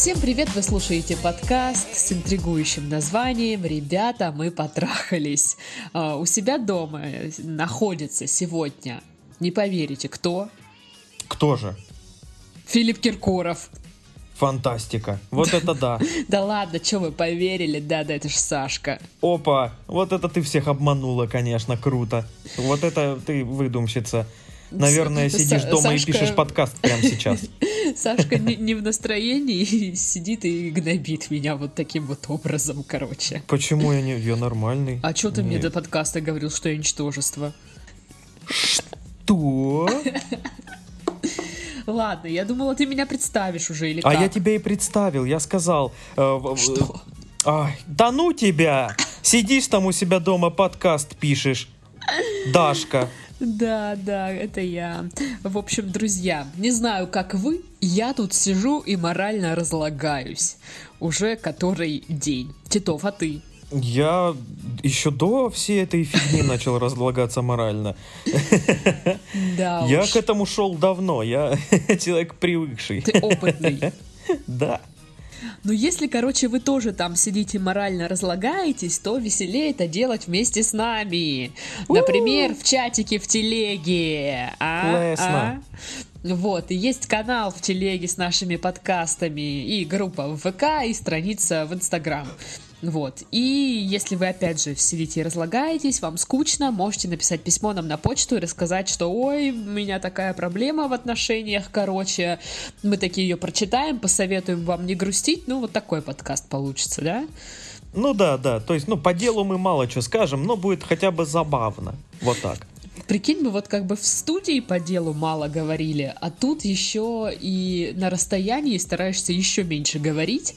Всем привет! Вы слушаете подкаст с интригующим названием «Ребята, мы потрахались». А, у себя дома находится сегодня, не поверите, кто? Кто же? Филипп Киркоров. Фантастика. Вот это да. Да ладно, что вы поверили? Да, да, это ж Сашка. Опа, вот это ты всех обманула, конечно, круто. Вот это ты выдумщица. Наверное, сидишь дома и пишешь подкаст прямо сейчас. Сашка не, не в настроении и сидит и гнобит меня вот таким вот образом, короче. Почему я не... Я нормальный. А что ты мне до подкаста говорил, что я ничтожество? Что? Ладно, я думала, ты меня представишь уже или А как? я тебя и представил, я сказал... э, Что? Ай, да ну тебя! Сидишь там у себя дома, подкаст пишешь. Дашка. Да, да, это я. В общем, друзья, не знаю, как вы, я тут сижу и морально разлагаюсь. Уже который день. Титов, а ты? Я еще до всей этой фигни начал разлагаться морально. Да Я к этому шел давно, я человек привыкший. ты опытный. Да. Но если, короче, вы тоже там сидите морально разлагаетесь, то веселее это делать вместе с нами. Например, в чатике в телеге. А? Классно. А? Вот, и есть канал в телеге с нашими подкастами, и группа в ВК, и страница в Инстаграм. Вот. И если вы, опять же, сидите и разлагаетесь, вам скучно, можете написать письмо нам на почту и рассказать, что ой, у меня такая проблема в отношениях, короче, мы такие ее прочитаем, посоветуем вам не грустить, ну, вот такой подкаст получится, да? Ну да, да. То есть, ну, по делу мы мало что скажем, но будет хотя бы забавно. Вот так. Прикинь, мы вот как бы в студии по делу мало говорили, а тут еще и на расстоянии стараешься еще меньше говорить,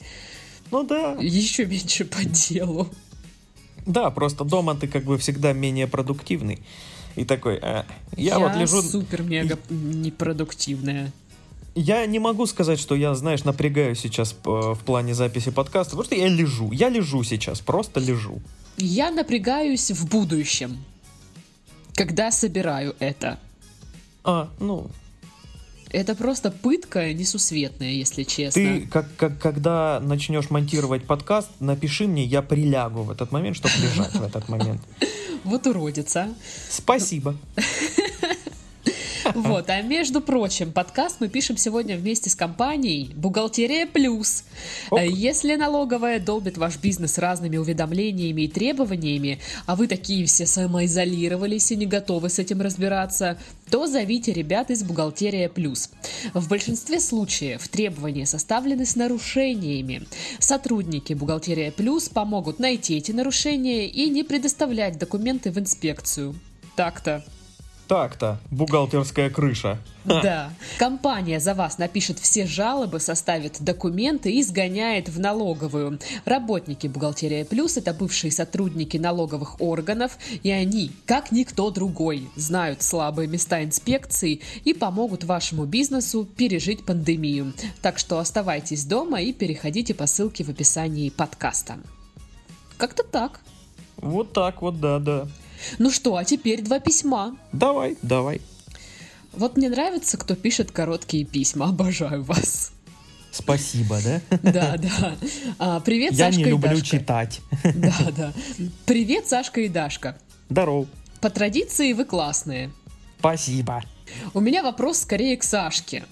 Ну да. еще меньше по делу. Да, просто дома ты как бы всегда менее продуктивный. И такой, «А, я, вот лежу... супер-мега непродуктивная. Я не могу сказать, что я, знаешь, напрягаюсь сейчас э, в плане записи подкаста, потому что я лежу. Я лежу сейчас, просто лежу. Я напрягаюсь в будущем, когда собираю это. А, ну, Это просто пытка несусветная, если честно. ты, как, как, когда начнешь монтировать подкаст, напиши мне, я прилягу в этот момент, чтобы лежать в этот момент. Вот уродица. Спасибо. Вот, а между прочим, подкаст мы пишем сегодня вместе с компанией «Бухгалтерия Плюс». Э, Если налоговая долбит ваш бизнес разными уведомлениями и требованиями, а вы такие все самоизолировались и не готовы с этим разбираться, то зовите ребят из «Бухгалтерия Плюс». В большинстве случаев требования составлены с нарушениями. Сотрудники «Бухгалтерия Плюс» помогут найти эти нарушения и не предоставлять документы в инспекцию. Так-то. Так-то, бухгалтерская крыша. Да. Компания за вас напишет все жалобы, составит документы и сгоняет в налоговую. Работники «Бухгалтерия Плюс» — это бывшие сотрудники налоговых органов, и они, как никто другой, знают слабые места инспекции и помогут вашему бизнесу пережить пандемию. Так что оставайтесь дома и переходите по ссылке в описании подкаста. Как-то так. Вот так вот, да-да. Ну что, а теперь два письма. Давай, давай. Вот мне нравится, кто пишет короткие письма. Обожаю вас. Спасибо, да? Да, да. А, привет, Я Сашка не и люблю Дашка. читать. Да, да. Привет, Сашка и Дашка. Здорово. По традиции вы классные. Спасибо. У меня вопрос скорее к Сашке.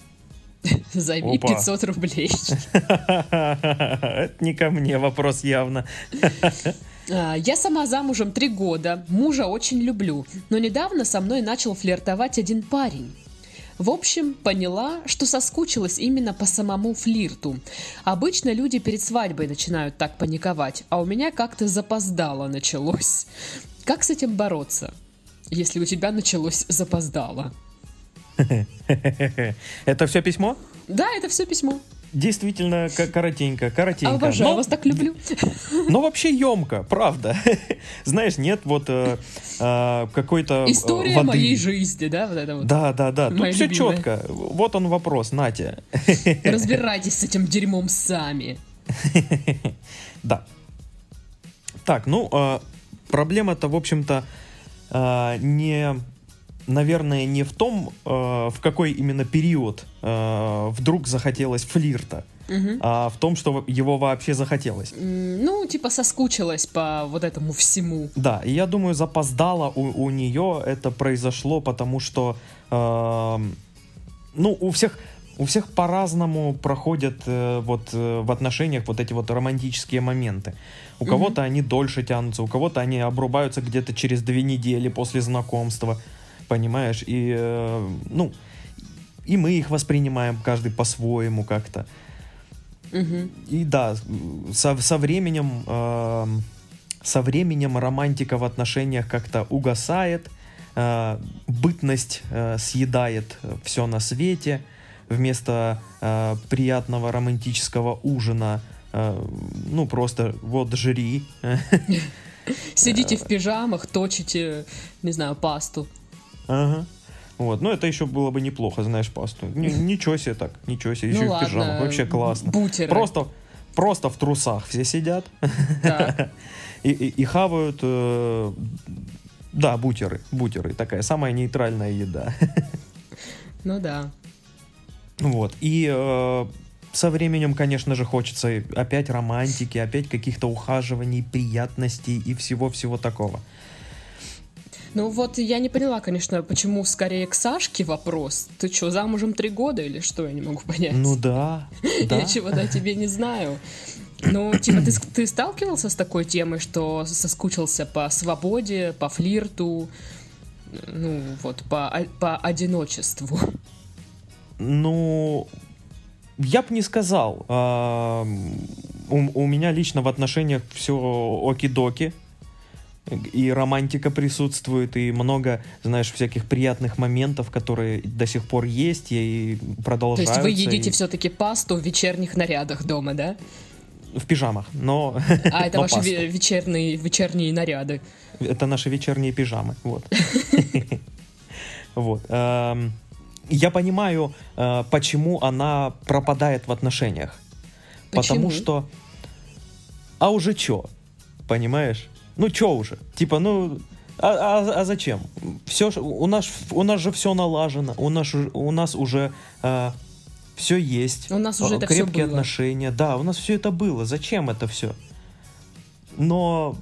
Займи Опа. 500 рублей. Это не ко мне вопрос явно. А, Я сама замужем три года, мужа очень люблю, но недавно со мной начал флиртовать один парень. В общем, поняла, что соскучилась именно по самому флирту. Обычно люди перед свадьбой начинают так паниковать, а у меня как-то запоздало началось. Как с этим бороться, если у тебя началось запоздало? Это все письмо? Да, это все письмо. Действительно, коротенько, коротенько. Обожаю, Но- вас так люблю. Но вообще емко, правда. Знаешь, нет вот э, э, какой-то э, История воды. моей жизни, да, вот это вот. Да, да, да. Тут Моя все любимая. четко. Вот он вопрос, Натя. Разбирайтесь с этим дерьмом сами. Да. Так, ну, э, проблема-то, в общем-то, э, не, наверное, не в том, э, в какой именно период э, вдруг захотелось флирта. угу. а в том, что его вообще захотелось. Ну, типа соскучилась по вот этому всему. Да, и я думаю, запоздало у, у нее это произошло, потому что, э, ну, у всех у всех по-разному проходят э, вот э, в отношениях вот эти вот романтические моменты. У mm-hmm. кого-то они дольше тянутся, у кого-то они обрубаются где-то через две недели после знакомства, понимаешь? И, э, ну, и мы их воспринимаем каждый по-своему как-то. Mm-hmm. И да, со, со временем, э, со временем романтика в отношениях как-то угасает, э, бытность э, съедает все на свете вместо э, приятного романтического ужина, э, ну просто вот жри. Сидите в пижамах, точите, не знаю, пасту. Ага. Вот, но это еще было бы неплохо, знаешь, пасту. Н- ничего себе так, ничего себе, еще ну, и в пижамах, вообще классно. Бутеры. Просто, просто в трусах все сидят и, и, и хавают, э, да, бутеры, бутеры, такая самая нейтральная еда. Ну да. Вот. И э, со временем, конечно же, хочется опять романтики, опять каких-то ухаживаний, приятностей и всего-всего такого. Ну вот я не поняла, конечно, почему скорее к Сашке вопрос. Ты что, замужем три года или что? Я не могу понять. Ну да. да. Я чего-то тебе не знаю. Ну, типа, ты, ты сталкивался с такой темой, что соскучился по свободе, по флирту, ну, вот, по, по одиночеству? Ну, я бы не сказал. А, у, у меня лично в отношениях все оки-доки. И романтика присутствует, и много, знаешь, всяких приятных моментов, которые до сих пор есть и продолжаются. То есть вы едите и... все-таки пасту в вечерних нарядах дома, да? В пижамах, но... А, это ваши вечерние, вечерние наряды. Это наши вечерние пижамы, вот. Вот я понимаю, э, почему она пропадает в отношениях. Потому что... А уже чё? Понимаешь? Ну чё уже? Типа, ну... А, а, а зачем? Все, у нас, у нас же все налажено, у нас, у нас уже э, все есть. У нас уже это крепкие все было. отношения. Да, у нас все это было. Зачем это все? Но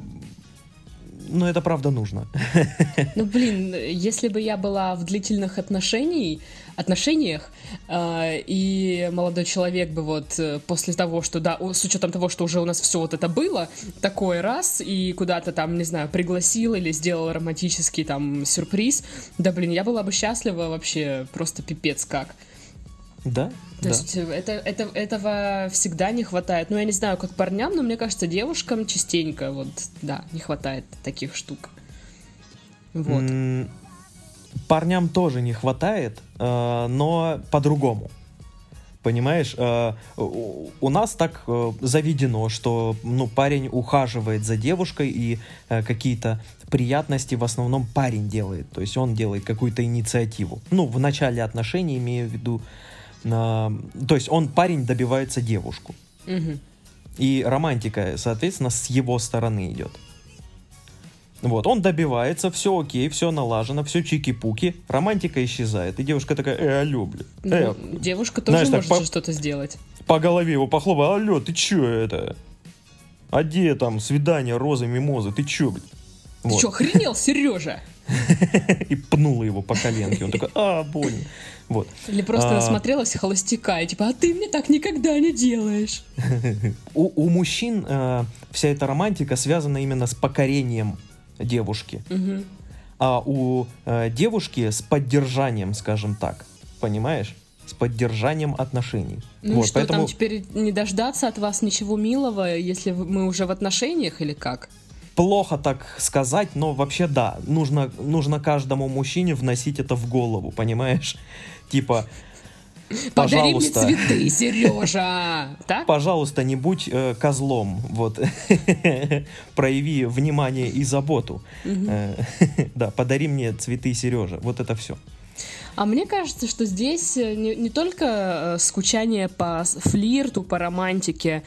но это правда нужно. Ну, блин, если бы я была в длительных отношениях, отношениях, э, и молодой человек бы вот э, после того, что, да, с учетом того, что уже у нас все вот это было, такой раз, и куда-то там, не знаю, пригласил или сделал романтический там сюрприз, да, блин, я была бы счастлива вообще просто пипец как. Да? То да. есть э, это, это, этого всегда не хватает. Ну, я не знаю, как парням, но мне кажется, девушкам частенько вот, да, не хватает таких штук. Вот. Парням тоже не хватает, э, но по-другому. Понимаешь, э, у нас так заведено, что ну, парень ухаживает за девушкой, и какие-то приятности в основном парень делает. То есть он делает какую-то инициативу. Ну, в начале отношений, имею в виду, то есть он, парень, добивается девушку. Угу. И романтика, соответственно, с его стороны идет. Вот, он добивается, все окей, все налажено, все чики-пуки, романтика исчезает. И девушка такая, э, алло, блин. Ну, э, девушка тоже знаешь, может по, что-то сделать. По голове его похлопал, алло, ты че это? А где там свидание розы, мимозы, ты че, блин? Ты вот. что, охренел, Сережа? И пнула его по коленке. Он такой, а, больно. Вот. Или просто а... смотрелась холостяка, и типа, а ты мне так никогда не делаешь. у, мужчин э, вся эта романтика связана именно с покорением девушки. А у э, девушки с поддержанием, скажем так. Понимаешь? С поддержанием отношений. Ну вот, что, поэтому... там теперь не дождаться от вас ничего милого, если мы уже в отношениях или как? Плохо так сказать, но вообще да, нужно, нужно каждому мужчине вносить это в голову, понимаешь? Типа, Подари пожалуйста. мне цветы, Сережа. Так? Пожалуйста, не будь э, козлом. Вот. Прояви внимание и заботу. Э, да, подари мне цветы, Сережа. Вот это все. А мне кажется, что здесь э, не, не только э, скучание по флирту, по романтике,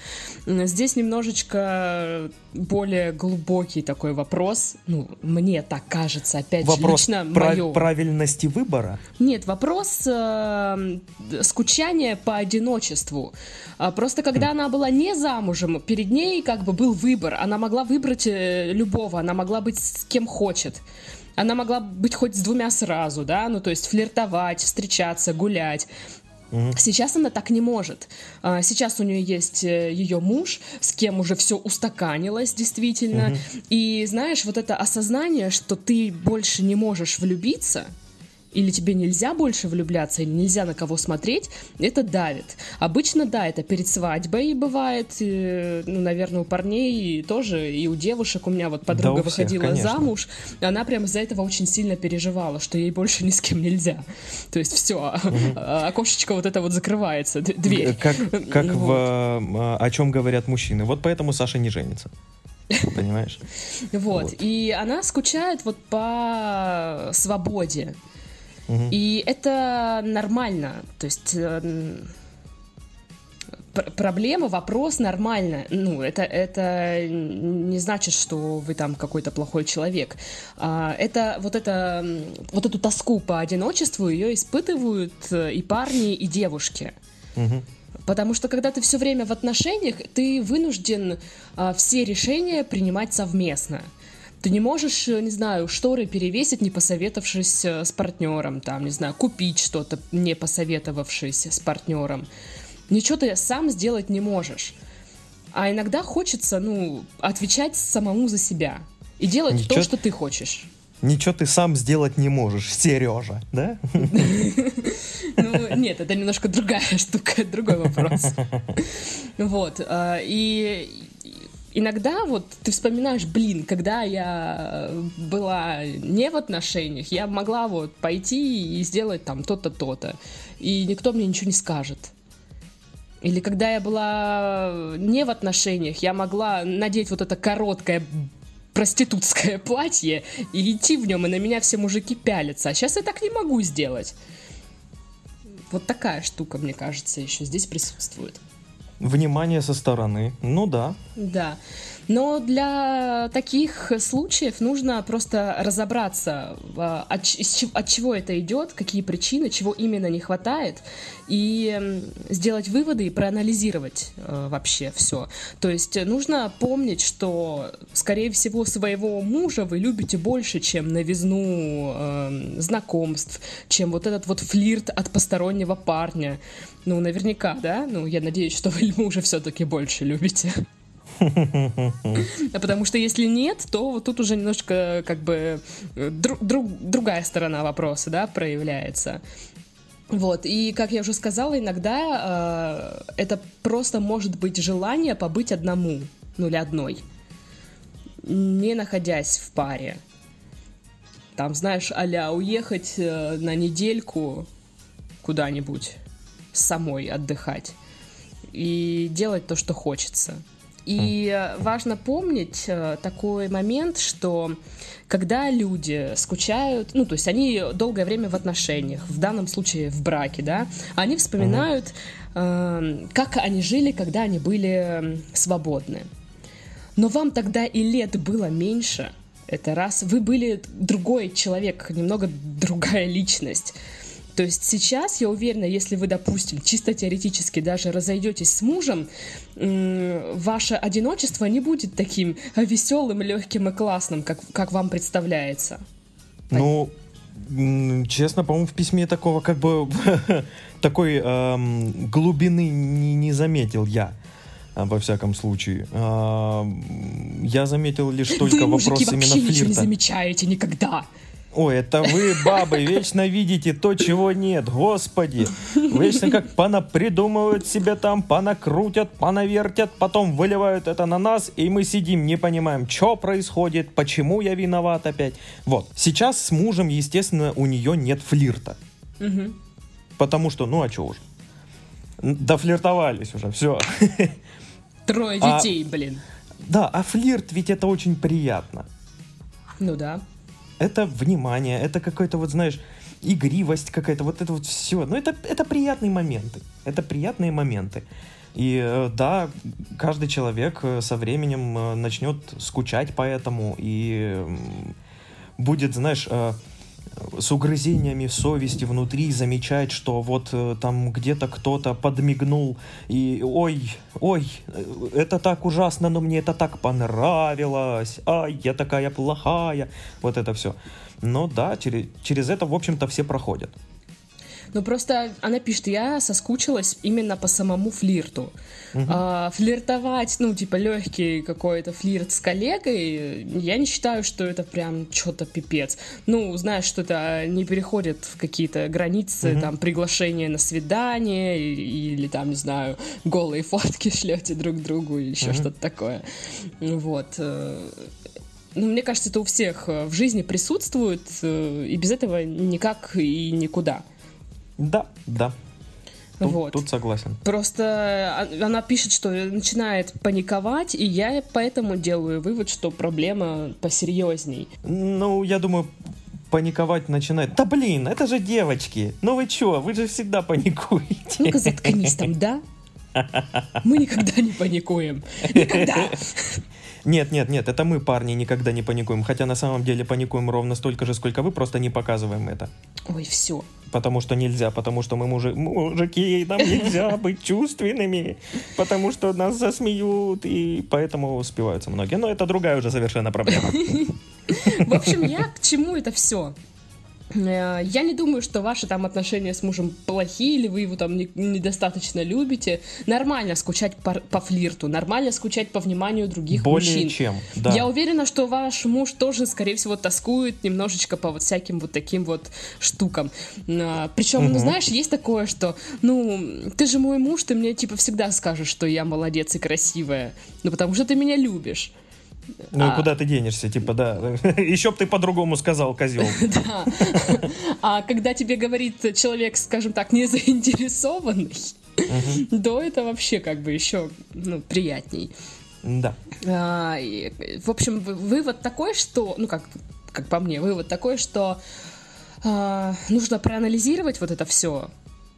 здесь немножечко более глубокий такой вопрос. Ну, мне так кажется, опять вопрос же, лично прав- мое. правильности выбора? Нет, вопрос э, скучания по одиночеству. А просто когда она была не замужем, перед ней как бы был выбор. Она могла выбрать э, любого, она могла быть с кем хочет. Она могла быть хоть с двумя сразу, да, ну то есть флиртовать, встречаться, гулять. Сейчас она так не может. А, сейчас у нее есть э, ее муж, с кем уже все устаканилось действительно. Угу. И знаешь, вот это осознание, что ты больше не можешь влюбиться, или тебе нельзя больше влюбляться, или нельзя на кого смотреть, это давит. Обычно, да, это перед свадьбой бывает, и, ну, наверное, у парней тоже, и у девушек, у меня вот подруга да, выходила конечно. замуж, она прям из-за этого очень сильно переживала, что ей больше ни с кем нельзя. То есть все, угу. окошечко вот это вот закрывается, дверь. Как, как вот. в а, «О чем говорят мужчины». Вот поэтому Саша не женится. Понимаешь? Вот. вот. И она скучает вот по свободе. И это нормально. То есть э, проблема, вопрос нормально. Ну, это, это не значит, что вы там какой-то плохой человек. А, это вот, это вот эту тоску по одиночеству ее испытывают э, и парни, и девушки. Угу. Потому что когда ты все время в отношениях, ты вынужден а, все решения принимать совместно. Ты не можешь, э, не знаю, шторы перевесить, не посоветовавшись э, с партнером, там, не знаю, купить что-то, не посоветовавшись с партнером. Ничего ты сам сделать не можешь. А иногда хочется, ну, отвечать самому за себя и делать Ничего... то, что ты хочешь. Ничего ты сам сделать не можешь, Сережа, да? Ну, нет, это немножко другая штука, другой вопрос. Вот. А, и иногда вот ты вспоминаешь, блин, когда я была не в отношениях, я могла вот пойти и сделать там то-то, то-то, и никто мне ничего не скажет. Или когда я была не в отношениях, я могла надеть вот это короткое проститутское платье и идти в нем, и на меня все мужики пялятся. А сейчас я так не могу сделать. Вот такая штука, мне кажется, еще здесь присутствует. Внимание со стороны. Ну да. Да. Но для таких случаев нужно просто разобраться, а, от, чего это идет, какие причины, чего именно не хватает, и сделать выводы и проанализировать э, вообще все. То есть нужно помнить, что, скорее всего, своего мужа вы любите больше, чем новизну э, знакомств, чем вот этот вот флирт от постороннего парня. Ну, наверняка, да? Ну, я надеюсь, что вы мужа все-таки больше любите. Потому что если нет, то вот тут уже немножко как бы друг, другая сторона вопроса, да, проявляется. Вот, и как я уже сказала, иногда э, это просто может быть желание побыть одному, ну или одной, не находясь в паре. Там, знаешь, а уехать э, на недельку куда-нибудь самой отдыхать и делать то, что хочется. И важно помнить э, такой момент, что когда люди скучают, ну, то есть они долгое время в отношениях, в данном случае в браке, да, они вспоминают, э, как они жили, когда они были свободны. Но вам тогда и лет было меньше, это раз, вы были другой человек, немного другая личность. То есть сейчас, я уверена, если вы, допустим, чисто теоретически даже разойдетесь с мужем, ваше одиночество не будет таким веселым, легким и классным, как, как вам представляется. Ну, честно, по-моему, в письме такого как бы такой эм, глубины не, не заметил я а, во всяком случае. А, я заметил лишь только Вы, вопрос мужики, именно вообще ничего не замечаете никогда. Ой, это вы, бабы, вечно видите то, чего нет, господи. Вечно как придумывают себе там, понакрутят, понавертят, потом выливают это на нас, и мы сидим, не понимаем, что происходит, почему я виноват опять. Вот, сейчас с мужем, естественно, у нее нет флирта. Угу. Потому что, ну а что уж. Дофлиртовались уже, все. Трое а детей, а, блин. Да, а флирт ведь это очень приятно. Ну да это внимание, это какой-то вот, знаешь, игривость какая-то, вот это вот все. Ну, это, это приятные моменты. Это приятные моменты. И э, да, каждый человек э, со временем э, начнет скучать по этому и будет, знаешь, с угрызениями совести внутри замечать, что вот там где-то кто-то подмигнул и ой, ой, это так ужасно, но мне это так понравилось, ай, я такая плохая, вот это все. Но да, через, через это, в общем-то, все проходят. Ну просто она пишет, я соскучилась именно по самому флирту. Угу. А, флиртовать, ну, типа, легкий какой-то флирт с коллегой, я не считаю, что это прям что-то пипец. Ну, знаешь, что это не переходит в какие-то границы, угу. там, приглашения на свидание или, там, не знаю, голые фотки шлете друг другу или еще угу. что-то такое. Вот э, ну, мне кажется, это у всех в жизни присутствует, э, и без этого никак и никуда. Да, да. Тут, вот. тут согласен. Просто а, она пишет, что начинает паниковать, и я поэтому делаю вывод, что проблема посерьезней. Ну, я думаю, паниковать начинает. Да блин, это же девочки. Ну вы чё, вы же всегда паникуете. Ну-ка заткнись там, да? Мы никогда не паникуем. Никогда. Нет, нет, нет, это мы, парни, никогда не паникуем. Хотя на самом деле паникуем ровно столько же, сколько вы, просто не показываем это. Ой, все. Потому что нельзя, потому что мы мужи... мужики, нам нельзя быть чувственными, потому что нас засмеют, и поэтому успеваются многие. Но это другая уже совершенно проблема. В общем, я к чему это все? Э, я не думаю, что ваши там отношения с мужем плохие, или вы его там не, недостаточно любите. Нормально скучать по, по флирту, нормально скучать по вниманию других Более мужчин. чем, да. Я уверена, что ваш муж тоже, скорее всего, тоскует немножечко по вот всяким вот таким вот штукам. А, Причем, угу. ну знаешь, есть такое, что, ну, ты же мой муж, ты мне типа всегда скажешь, что я молодец и красивая, ну потому что ты меня любишь. Ну а... и куда ты денешься, типа, да. Еще бы ты по-другому сказал, козел. Да. А когда тебе говорит человек, скажем так, не заинтересованный, то это вообще как бы еще ну, приятней. Да. А, в общем, вывод такой, что, ну как, как по мне, вывод такой, что а, нужно проанализировать вот это все,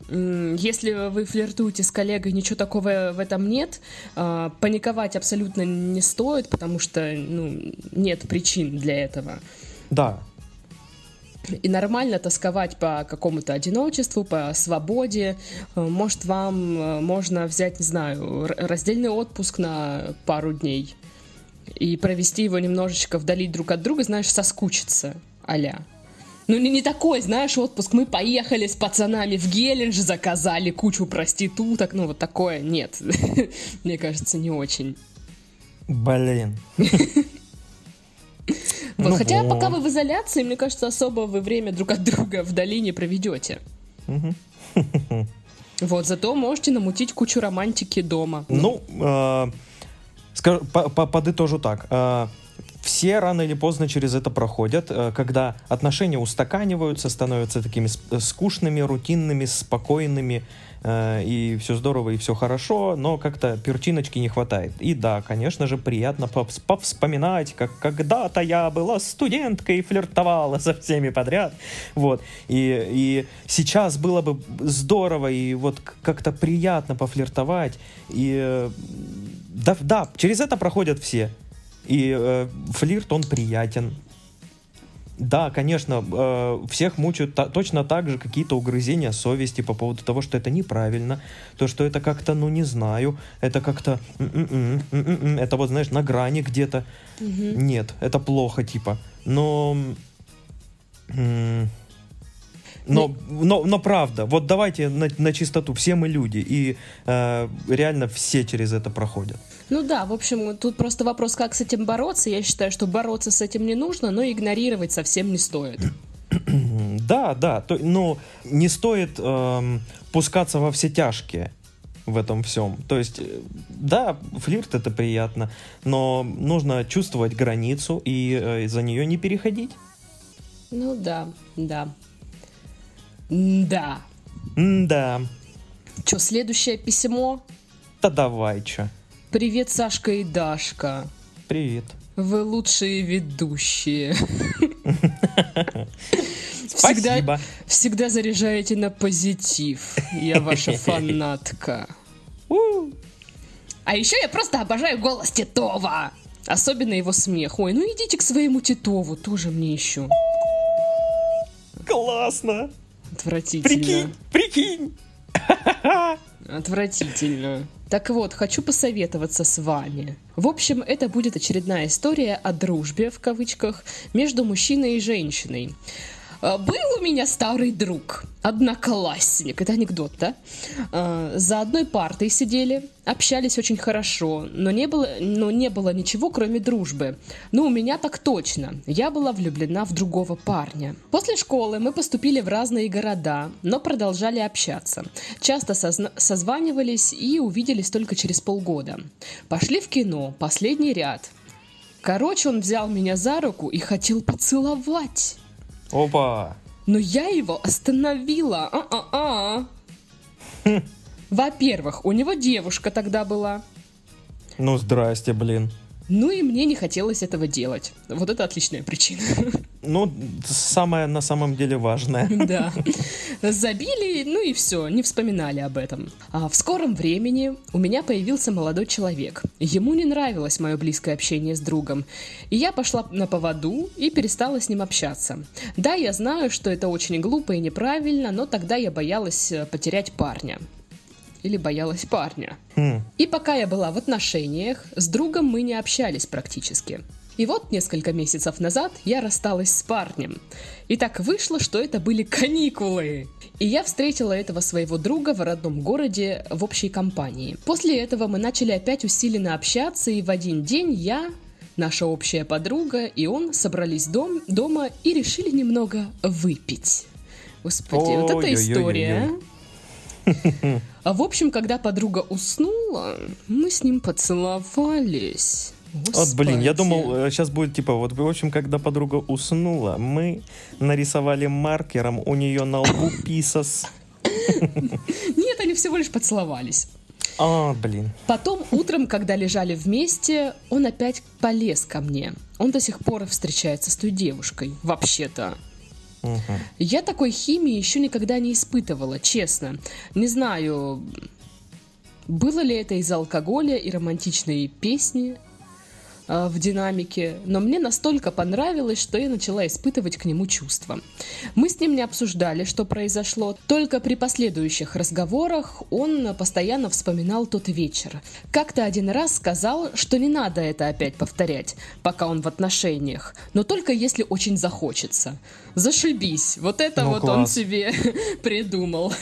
если вы флиртуете с коллегой, ничего такого в этом нет. А, паниковать абсолютно не стоит, потому что ну, нет причин для этого. Да. И нормально тосковать по какому-то одиночеству, по свободе. А, может, вам а, можно взять, не знаю, раздельный отпуск на пару дней и провести его немножечко вдали друг от друга, знаешь, соскучиться, аля. Ну, не, не такой, знаешь, отпуск. Мы поехали с пацанами в Геленджи, заказали кучу проституток. Ну, вот такое нет. Мне кажется, не очень. Блин. Вот, ну, хотя пока вы в изоляции, мне кажется, особо вы время друг от друга вдали не проведете. Вот, зато можете намутить кучу романтики дома. Ну, э, скажу, подытожу так. Э, все рано или поздно через это проходят, э, когда отношения устаканиваются, становятся такими э, скучными, рутинными, спокойными, э, и все здорово, и все хорошо, но как-то перчиночки не хватает. И да, конечно же, приятно повспоминать, как когда-то я была студенткой и флиртовала со всеми подряд, вот, и, и сейчас было бы здорово, и вот как-то приятно пофлиртовать, и да, да, через это проходят все. И э, флирт, он приятен. Да, конечно, э, всех мучают та, точно так же какие-то угрызения совести по поводу того, что это неправильно, то, что это как-то, ну, не знаю, это как-то, это вот, знаешь, на грани где-то. Угу. Нет, это плохо, типа. Но... Но, но, но правда, вот давайте на, на чистоту, все мы люди, и э, реально все через это проходят. Ну да, в общем, тут просто вопрос, как с этим бороться. Я считаю, что бороться с этим не нужно, но игнорировать совсем не стоит. Да, да, то, ну, не стоит эм, пускаться во все тяжкие в этом всем. То есть, э, да, флирт это приятно, но нужно чувствовать границу и э, за нее не переходить. Ну да, да. Да. Да. Че, следующее письмо? Да давай, чё. Привет, Сашка и Дашка. Привет. Вы лучшие ведущие. всегда, Спасибо. всегда заряжаете на позитив. Я ваша фанатка. А еще я просто обожаю голос Титова. Особенно его смех. Ой, ну идите к своему Титову, тоже мне еще. Классно. Отвратительно. Прикинь, прикинь. Отвратительно. Так вот, хочу посоветоваться с вами. В общем, это будет очередная история о дружбе, в кавычках, между мужчиной и женщиной. А, Был у меня старый друг, одноклассник, это анекдот, да? А, За одной партой сидели, общались очень хорошо, но не было, но не было ничего, кроме дружбы. Ну, у меня так точно. Я была влюблена в другого парня. После школы мы поступили в разные города, но продолжали общаться. Часто созна- созванивались и увиделись только через полгода. Пошли в кино, последний ряд. Короче, он взял меня за руку и хотел поцеловать. Опа. Но я его остановила. А-а-а. Во-первых, у него девушка тогда была. Ну, здрасте, блин. Ну и мне не хотелось этого делать. Вот это отличная причина. Ну, самое на самом деле важное. Да. Забили, ну и все, не вспоминали об этом. А в скором времени у меня появился молодой человек. Ему не нравилось мое близкое общение с другом. И я пошла на поводу и перестала с ним общаться. Да, я знаю, что это очень глупо и неправильно, но тогда я боялась э, потерять парня. Или боялась парня. Хм. И пока я была в отношениях, с другом мы не общались практически. И вот несколько месяцев назад я рассталась с парнем. И так вышло, что это были каникулы. И я встретила этого своего друга в родном городе в общей компании. После этого мы начали опять усиленно общаться, и в один день я, наша общая подруга и он собрались дом, дома и решили немного выпить. Господи, вот это история. а. А в общем, когда подруга уснула, мы с ним поцеловались. Вот, блин, я Господи. думал, сейчас будет типа, вот, в общем, когда подруга уснула, мы нарисовали маркером у нее на лбу писас. Нет, они всего лишь поцеловались. А, блин. Потом утром, когда лежали вместе, он опять полез ко мне. Он до сих пор встречается с той девушкой, вообще-то. Мгм. Я такой химии еще никогда не испытывала, честно. Не знаю, было ли это из-за алкоголя и романтичной песни а, в динамике, но мне настолько понравилось, что я начала испытывать к нему чувства. Мы с ним не обсуждали, что произошло, только при последующих разговорах он постоянно вспоминал тот вечер. Как-то один раз сказал, что не надо это опять повторять, пока он в отношениях, но только если очень захочется. Зашибись, вот это Ну, вот он класс. себе придумал.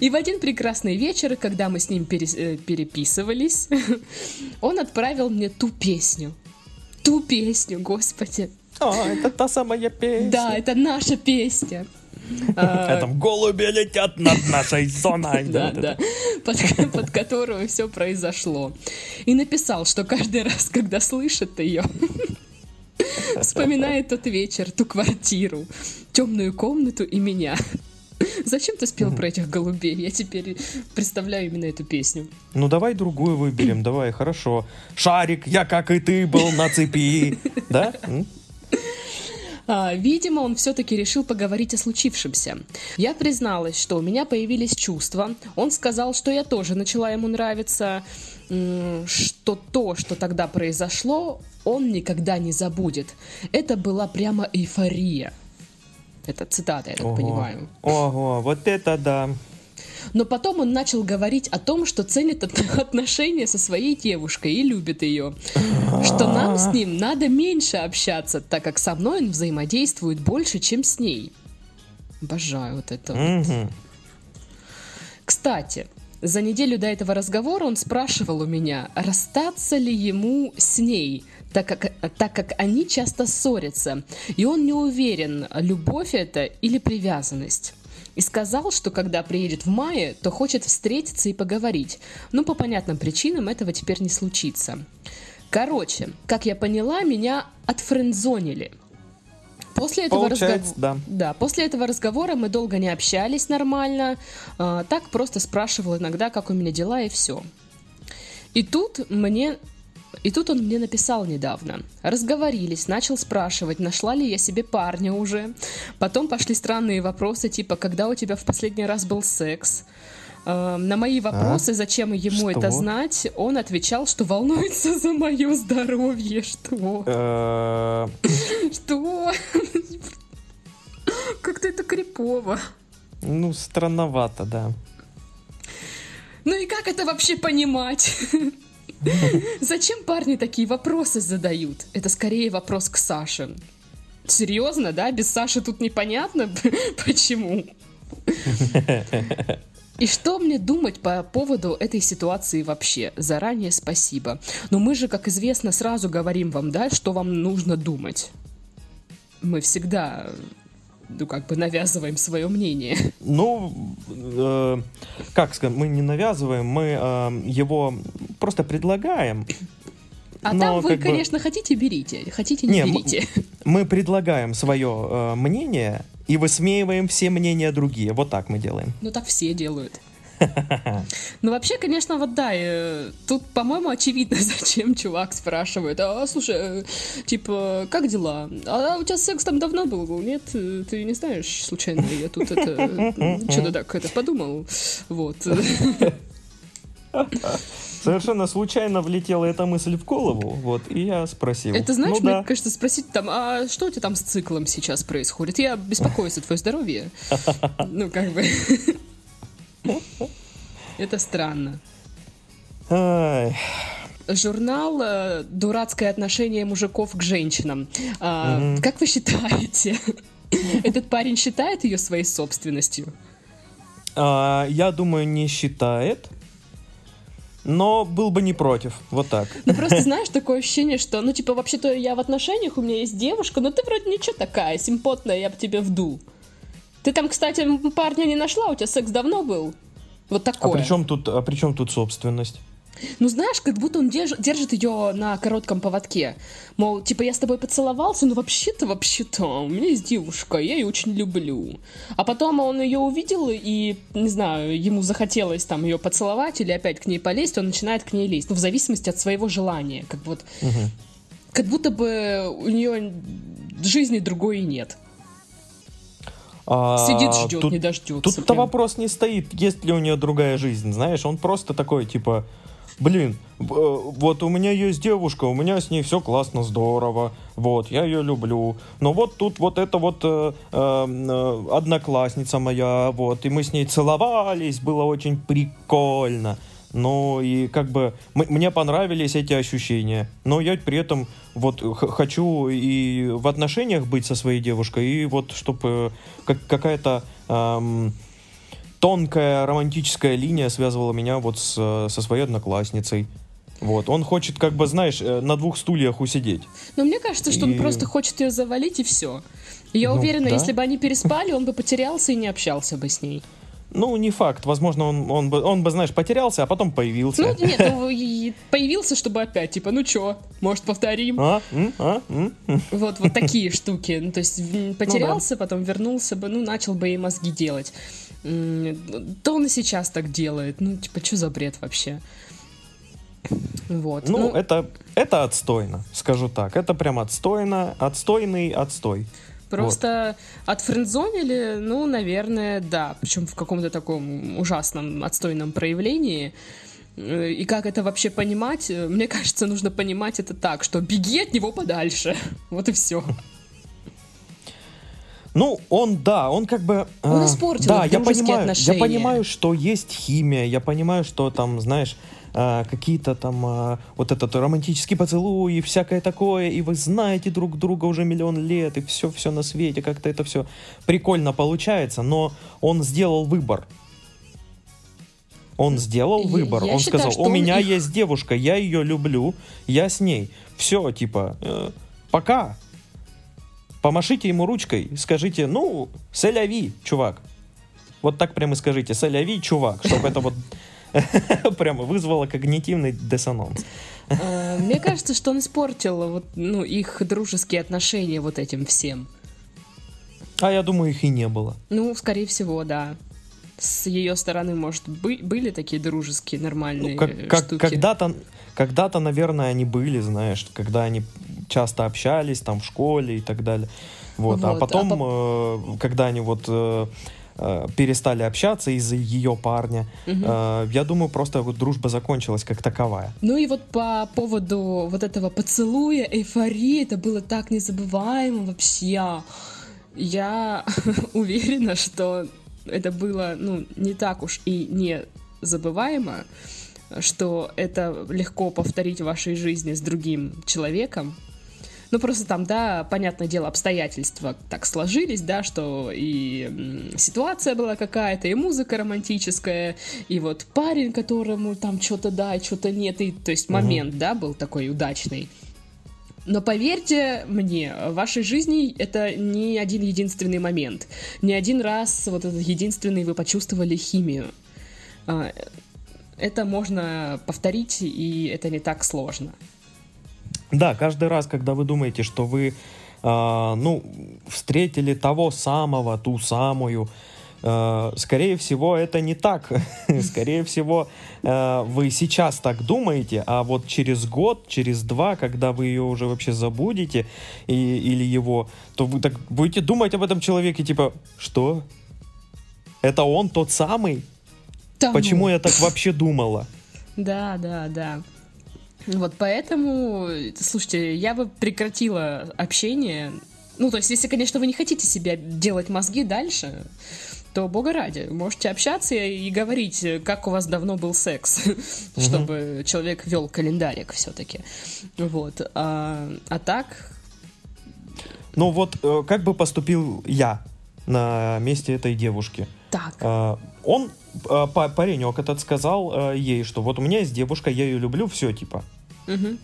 И в один прекрасный вечер, когда мы с ним перес- э, переписывались, он отправил мне ту песню. Ту песню, господи. А, это та самая песня. Да, это наша песня. А, А там голуби летят над нашей зоной. Да, да, под которую все произошло. И написал, что каждый раз, когда слышит ее, вспоминает тот вечер, ту квартиру, темную комнату и меня. Зачем ты спел про этих голубей? Я теперь представляю именно эту песню. Ну давай другую выберем, давай, хорошо. Шарик, я как и ты был на цепи. Да? А, видимо, он все-таки решил поговорить о случившемся. Я призналась, что у меня появились чувства. Он сказал, что я тоже начала ему нравиться, что то, что тогда произошло, он никогда не забудет. Это была прямо эйфория. Это цитата, я так Ого. понимаю. Ого, вот это да. Но потом он начал говорить о том, что ценит от- отношения со своей девушкой и любит ее. Что нам с ним надо меньше общаться, так как со мной он взаимодействует больше, чем с ней. Обожаю вот это. вот. Кстати, за неделю до этого разговора он спрашивал у меня, расстаться ли ему с ней, так как, так как они часто ссорятся, и он не уверен, любовь это или привязанность. И сказал, что когда приедет в мае, то хочет встретиться и поговорить. Но по понятным причинам этого теперь не случится. Короче, как я поняла, меня отфрендзонили. После этого разговора... да. Да, после этого разговора мы долго не общались нормально. а, так просто спрашивал иногда, как у меня дела, и все. И тут мне... И тут он мне написал недавно. Разговорились, начал спрашивать, нашла ли я себе парня уже. Потом пошли странные вопросы, типа, когда у тебя в последний раз был секс? Э, на мои вопросы, а? зачем ему что? это знать, он отвечал, что волнуется за мое здоровье. Что? Э. Что? Как-то это крипово. Ну, странновато, да. Ну и как это вообще понимать? Зачем парни такие вопросы задают? Это скорее вопрос к Саше. Серьезно, да? Без Саши тут непонятно, почему. И что мне думать по поводу этой ситуации вообще? Заранее спасибо. Но мы же, как известно, сразу говорим вам, да, что вам нужно думать. Мы всегда ну, как бы навязываем свое мнение. Ну, э, как сказать, мы не навязываем, мы э, его просто предлагаем. А Но, там вы, конечно, бы... хотите, берите, хотите, не, не берите. Мы, мы предлагаем свое э, мнение и высмеиваем все мнения другие. Вот так мы делаем. Ну так все делают. Ну, вообще, конечно, вот да, э, тут, по-моему, очевидно, зачем чувак спрашивает. А, слушай, э, типа, как дела? А у тебя секс там давно был? Нет? Ты не знаешь, случайно, я тут это... Что-то так это подумал. Вот. Совершенно случайно влетела эта мысль в голову, вот, и я спросил. Это знаешь, ну, мне да. кажется, спросить там, а что у тебя там с циклом сейчас происходит? Я беспокоюсь о твое здоровье. Ну, как бы... Это странно. Журнал э, «Дурацкое отношение мужиков к женщинам». А, Как вы считаете, этот парень считает ее своей собственностью? А, я думаю, не считает но был бы не против, вот так. Ну просто знаешь, такое ощущение, что, ну типа, вообще-то я в отношениях, у меня есть девушка, но ты вроде ничего такая, симпотная, я бы тебе вдул. Ты там, кстати, парня не нашла, у тебя секс давно был? Вот такое. А при чем тут, а при чем тут собственность? Ну, знаешь, как будто он держ, держит ее на коротком поводке. Мол, типа, я с тобой поцеловался, но вообще-то, вообще-то, у меня есть девушка, я ее очень люблю. А потом он ее увидел, и, не знаю, ему захотелось там ее поцеловать или опять к ней полезть, он начинает к ней лезть. Ну, в зависимости от своего желания. Как вот... Угу. Как будто бы у нее жизни другой и нет. А, Сидит, ждет, тут, не дождется. Тут-то вопрос не стоит, есть ли у нее другая жизнь, знаешь, он просто такой, типа, блин, э, вот у меня есть девушка, у меня с ней все классно, здорово, вот, я ее люблю, но вот тут вот эта вот э, э, одноклассница моя, вот, и мы с ней целовались, было очень прикольно, ну и как бы мне понравились эти ощущения, но я при этом вот хочу и в отношениях быть со своей девушкой, и вот чтобы как какая-то эм, тонкая романтическая линия связывала меня вот с, со своей одноклассницей. Вот, он хочет, как бы, знаешь, э, на двух стульях усидеть. Но мне кажется, что и... он просто хочет ее завалить и все. Я ну, уверена, да? если бы они переспали, он бы потерялся и не общался бы с ней. Ну, не факт. Возможно, он, он, бы, он бы, знаешь, потерялся, а потом появился. Ну, нет, ну, появился, чтобы опять, типа, ну чё, может, повторим? А? А? Вот, вот такие штуки. Ну, то есть, потерялся, ну, да. потом вернулся бы, ну, начал бы ей мозги делать. То он и сейчас так делает. Ну, типа, что за бред вообще? Вот. Ну, ну, это, это отстойно, скажу так. Это прям отстойно, отстойный отстой. Просто вот. отфрендзонили, ну, наверное, да. Причем в каком-то таком ужасном, отстойном проявлении. Э, и как это вообще понимать? Э, мне кажется, нужно понимать это так, что беги от него подальше. Вот и все. Ну, он, да, он как бы... Он э, испортил да, я понимаю, отношения. я понимаю, что есть химия, я понимаю, что там, знаешь, э, какие-то там э, вот этот романтический поцелуй и всякое такое, и вы знаете друг друга уже миллион лет, и все-все на свете, как-то это все прикольно получается, но он сделал выбор. Он сделал выбор. Я он считаю, сказал, у меня их... есть девушка, я ее люблю, я с ней. Все, типа, э, пока помашите ему ручкой, скажите, ну, сэляви, чувак. Вот так прямо скажите, сэляви, чувак, чтобы это вот прямо вызвало когнитивный диссонанс. А, мне кажется, что он испортил вот, ну, их дружеские отношения вот этим всем. А я думаю, их и не было. Ну, скорее всего, да. С ее стороны, может, бы, были такие дружеские, нормальные ну, как, как, штуки. Когда-то когда-то, наверное, они были, знаешь, когда они часто общались там в школе и так далее. Вот, а Вот, а потом, по- э, когда они вот э, э, перестали общаться из-за ее парня, э, я думаю, просто вот дружба закончилась как таковая. Ну и вот по поводу вот этого поцелуя, эйфории, это было так незабываемо вообще. Я уверена, что это было, ну, не так уж и не забываемо, что это легко повторить в вашей жизни с другим человеком. Ну, просто там, да, понятное дело, обстоятельства так сложились, да, что и ситуация была какая-то, и музыка романтическая, и вот парень, которому там что-то да, что-то нет, и, то есть момент, да, был такой удачный. Но поверьте мне, в вашей жизни это не один единственный момент. Не один раз вот этот единственный вы почувствовали химию. А, Это можно повторить, и это не так сложно. Да, каждый раз, когда вы думаете, что вы, а, ну, встретили того самого, ту самую, э, скорее всего, это не так. Скорее всего, э, вы сейчас так думаете, а вот через год, через два, когда вы ее уже вообще забудете и, или его, то вы так будете думать об этом человеке, типа, что? Это он тот самый? Да Почему я так вообще думала? Да, да, да. Вот поэтому, слушайте, я бы прекратила общение. Ну, то есть, если, конечно, вы не хотите себе делать мозги дальше, то, бога ради, можете общаться и говорить, как у вас давно был секс, чтобы человек вел календарик все-таки. Вот. А, а так, Ну вот, э, как бы поступил я на месте этой девушки? так. Э, Он, э, па- паренек этот, сказал ей, что вот у меня есть девушка, я ее люблю, все, типа. Мгм.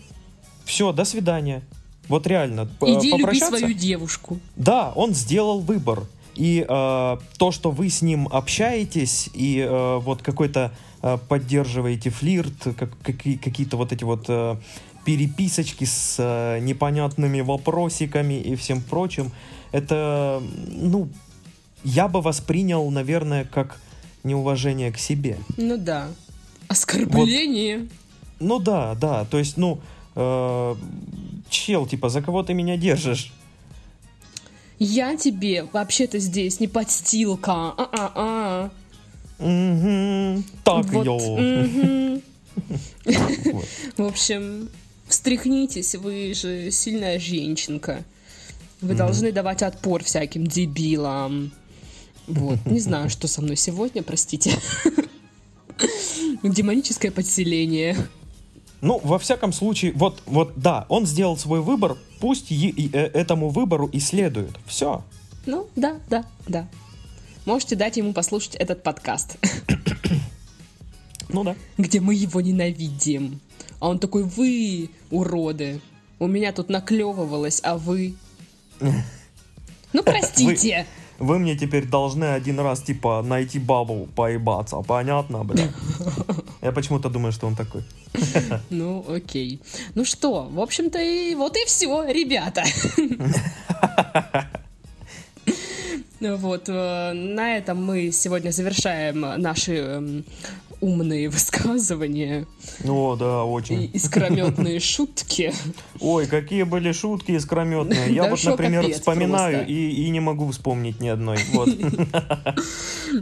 Все, до свидания. Вот реально. Иди люби свою девушку. Да, он сделал выбор. И э, то, что вы с ним общаетесь и э, вот какой-то э, поддерживаете флирт, как, какие- какие-то вот эти вот э, переписочки с э, непонятными вопросиками и всем прочим, это, ну, я бы воспринял, наверное, как неуважение к себе. Ну да. Оскорбление. Ну да, да, то есть, ну, э, чел, типа, за кого ты меня держишь? Я тебе вообще-то здесь не подстилка. А-а-а. Мгм, так, Вот, йоу. Вот. В общем, встряхнитесь, вы же сильная женщинка. Вы должны давать отпор всяким дебилам. Вот, не знаю, что со мной сегодня, простите. Демоническое подселение. Ну, во всяком случае, вот, вот, да, он сделал свой выбор, пусть е- и, э, этому выбору и следует. Все. Ну, да, да, да. Можете дать ему послушать этот подкаст, Ну да. где мы его ненавидим. А он такой, вы, уроды, у меня тут наклевывалось, а вы... Ну, простите. Вы мне теперь должны один раз, типа, найти бабу, поебаться. Понятно, бля? Я почему-то думаю, что он такой. Ну, окей. Ну что, в общем-то, и вот и все, ребята. Вот, э, на этом мы сегодня завершаем наши эм, умные высказывания О, да, и очень. искрометные шутки. Ой, какие были шутки искрометные. Я вот, например, вспоминаю и, и не могу вспомнить ни одной. Вот.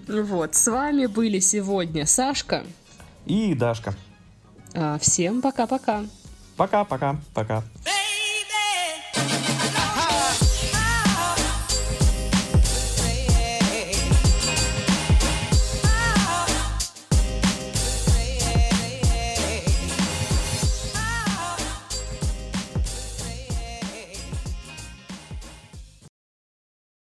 Вот, с вами были сегодня Сашка. И Дашка. А, Всем пока-пока. Пока-пока. Пока.